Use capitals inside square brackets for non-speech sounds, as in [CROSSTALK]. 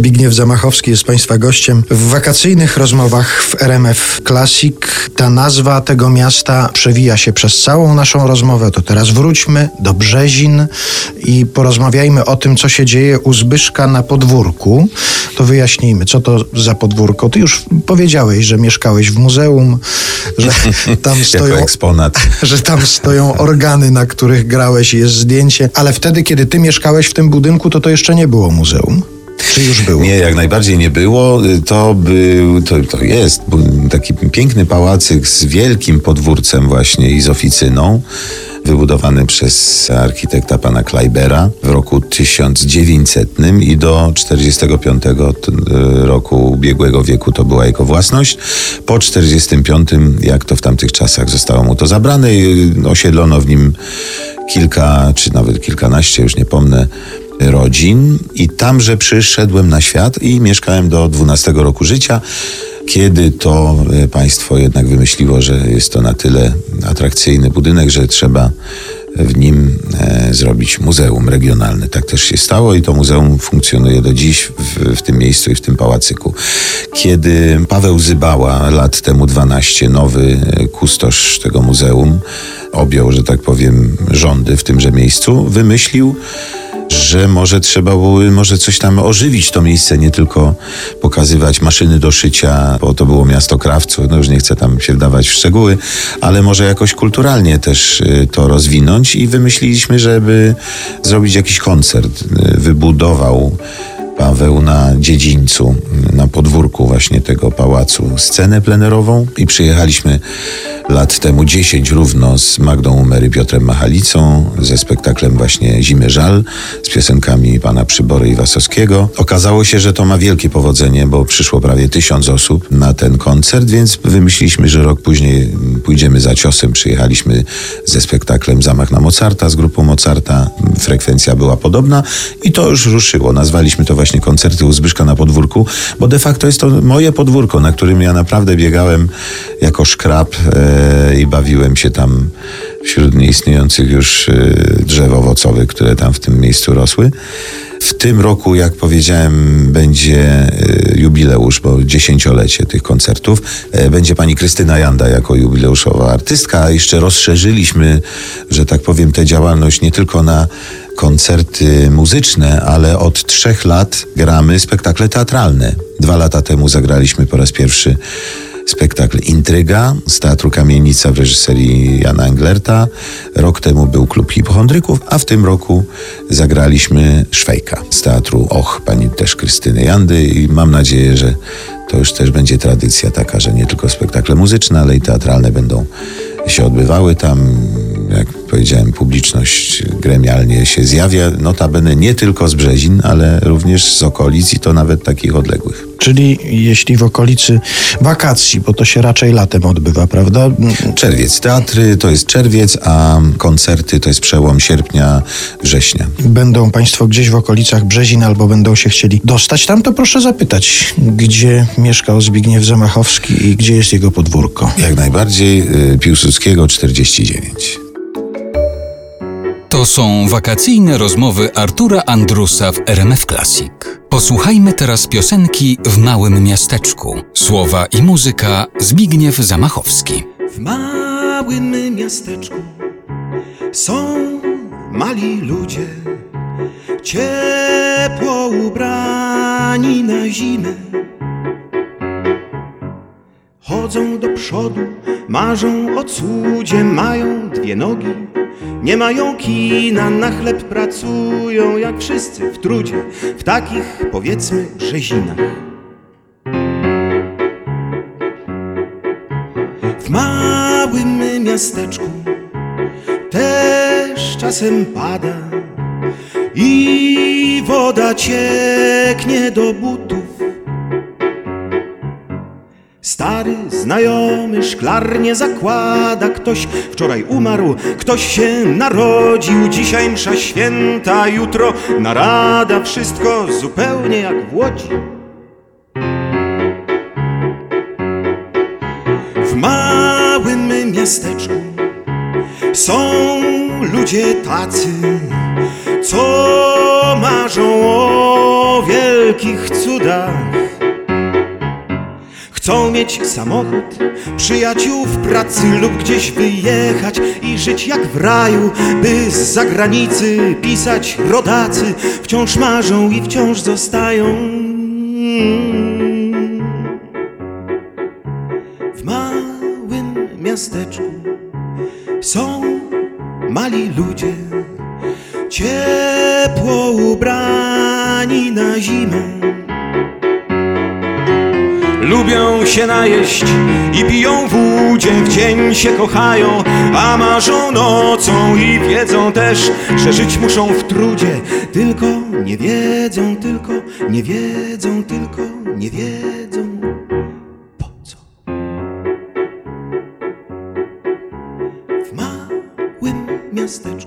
Zbigniew Zamachowski jest Państwa gościem. W wakacyjnych rozmowach w RMF Classic ta nazwa tego miasta przewija się przez całą naszą rozmowę. To teraz wróćmy do Brzezin i porozmawiajmy o tym, co się dzieje u Zbyszka na podwórku. To wyjaśnijmy, co to za podwórko. Ty już powiedziałeś, że mieszkałeś w muzeum, że [LAUGHS] tam stoją, eksponat. [LAUGHS] że tam stoją organy, na których grałeś i jest zdjęcie, ale wtedy, kiedy ty mieszkałeś w tym budynku, to to jeszcze nie było muzeum. Czy już było? Nie, jak najbardziej nie było. To był, to, to jest taki piękny pałacyk z wielkim podwórcem właśnie i z oficyną wybudowany przez architekta pana Kleibera w roku 1900 i do 45 roku ubiegłego wieku to była jego własność. Po 45, jak to w tamtych czasach zostało mu to zabrane osiedlono w nim kilka, czy nawet kilkanaście, już nie pomnę, rodzin i tamże przyszedłem na świat i mieszkałem do 12 roku życia. Kiedy to e, państwo jednak wymyśliło, że jest to na tyle atrakcyjny budynek, że trzeba w nim e, zrobić muzeum regionalne. Tak też się stało i to muzeum funkcjonuje do dziś w, w, tym miejscu i w tym pałacyku. Kiedy Paweł Zybała, lat temu 12, nowy e, kustosz tego muzeum, objął, że tak powiem, rządy w tymże miejscu, wymyślił, że może trzeba było może coś tam ożywić to miejsce, nie tylko pokazywać maszyny do szycia, bo to było miasto krawców, no już nie chcę tam się wdawać w szczegóły, ale może jakoś kulturalnie też y, to rozwinąć i wymyśliliśmy, żeby zrobić jakiś koncert. Y, wybudował Paweł na dziedzińcu, na podwórku właśnie tego pałacu scenę plenerową i przyjechaliśmy lat temu 10 równo z Magdą Umery, Piotrem Machalicą, ze spektaklem właśnie Zimy Żal, z piosenkami pana Przybory i Wasowskiego. Okazało się, że to ma wielkie powodzenie, bo przyszło prawie tysiąc osób na ten koncert, więc wymyśliliśmy, że rok później pójdziemy za ciosem. Przyjechaliśmy ze spektaklem Zamach na Mozarta, z grupą Mozarta. Frekwencja była podobna i to już ruszyło. Nazwaliśmy to właśnie koncerty u Zbyszka na podwórku, bo de facto jest to moje podwórko, na którym ja naprawdę biegałem jako szkrab. E, i bawiłem się tam wśród nieistniejących już e, drzew owocowych, które tam w tym miejscu rosły. W tym roku, jak powiedziałem, będzie e, jubileusz, bo dziesięciolecie tych koncertów. E, będzie pani Krystyna Janda jako jubileuszowa artystka. Jeszcze rozszerzyliśmy, że tak powiem, tę działalność nie tylko na koncerty muzyczne, ale od trzech lat gramy spektakle teatralne. Dwa lata temu zagraliśmy po raz pierwszy spektakl Intryga z Teatru Kamienica w reżyserii Jana Englerta. Rok temu był Klub Hipochondryków, a w tym roku zagraliśmy Szwejka z Teatru Och, pani też Krystyny Jandy i mam nadzieję, że to już też będzie tradycja taka, że nie tylko spektakle muzyczne, ale i teatralne będą się odbywały tam. Jak powiedziałem, publiczność gremialnie się zjawia, notabene nie tylko z Brzezin, ale również z okolic i to nawet takich odległych. Czyli jeśli w okolicy wakacji, bo to się raczej latem odbywa, prawda? Czerwiec. Teatry to jest czerwiec, a koncerty to jest przełom sierpnia, września. Będą Państwo gdzieś w okolicach Brzezin albo będą się chcieli dostać tam, to proszę zapytać, gdzie mieszkał Zbigniew Zamachowski i gdzie jest jego podwórko. Jak najbardziej y, Piłsudskiego 49. To są wakacyjne rozmowy Artura Andrusa w RMF Classic. Posłuchajmy teraz piosenki w małym miasteczku. Słowa i muzyka Zbigniew Zamachowski. W małym miasteczku są mali ludzie, ciepło ubrani na zimę. Chodzą do przodu, marzą o cudzie, mają dwie nogi nie mają kina, na chleb pracują jak wszyscy w trudzie, w takich powiedzmy rzezinach. W małym miasteczku też czasem pada i woda cieknie do butów. Stary znajomy szklarnie zakłada. Ktoś wczoraj umarł, ktoś się narodził. Dzisiaj msza święta, jutro narada. Wszystko zupełnie jak w Łodzi. W małym miasteczku Są ludzie tacy Co marzą o wielkich cudach. Chcą mieć samochód, przyjaciół w pracy lub gdzieś wyjechać i żyć jak w raju, by z zagranicy pisać rodacy. Wciąż marzą i wciąż zostają. W małym miasteczku są mali ludzie, ciepło ubrani na zimę. Lubią się najeść i piją wódzie, w dzień się kochają, a marzą nocą i wiedzą też, że żyć muszą w trudzie. Tylko nie wiedzą, tylko nie wiedzą, tylko nie wiedzą po co. W małym miasteczku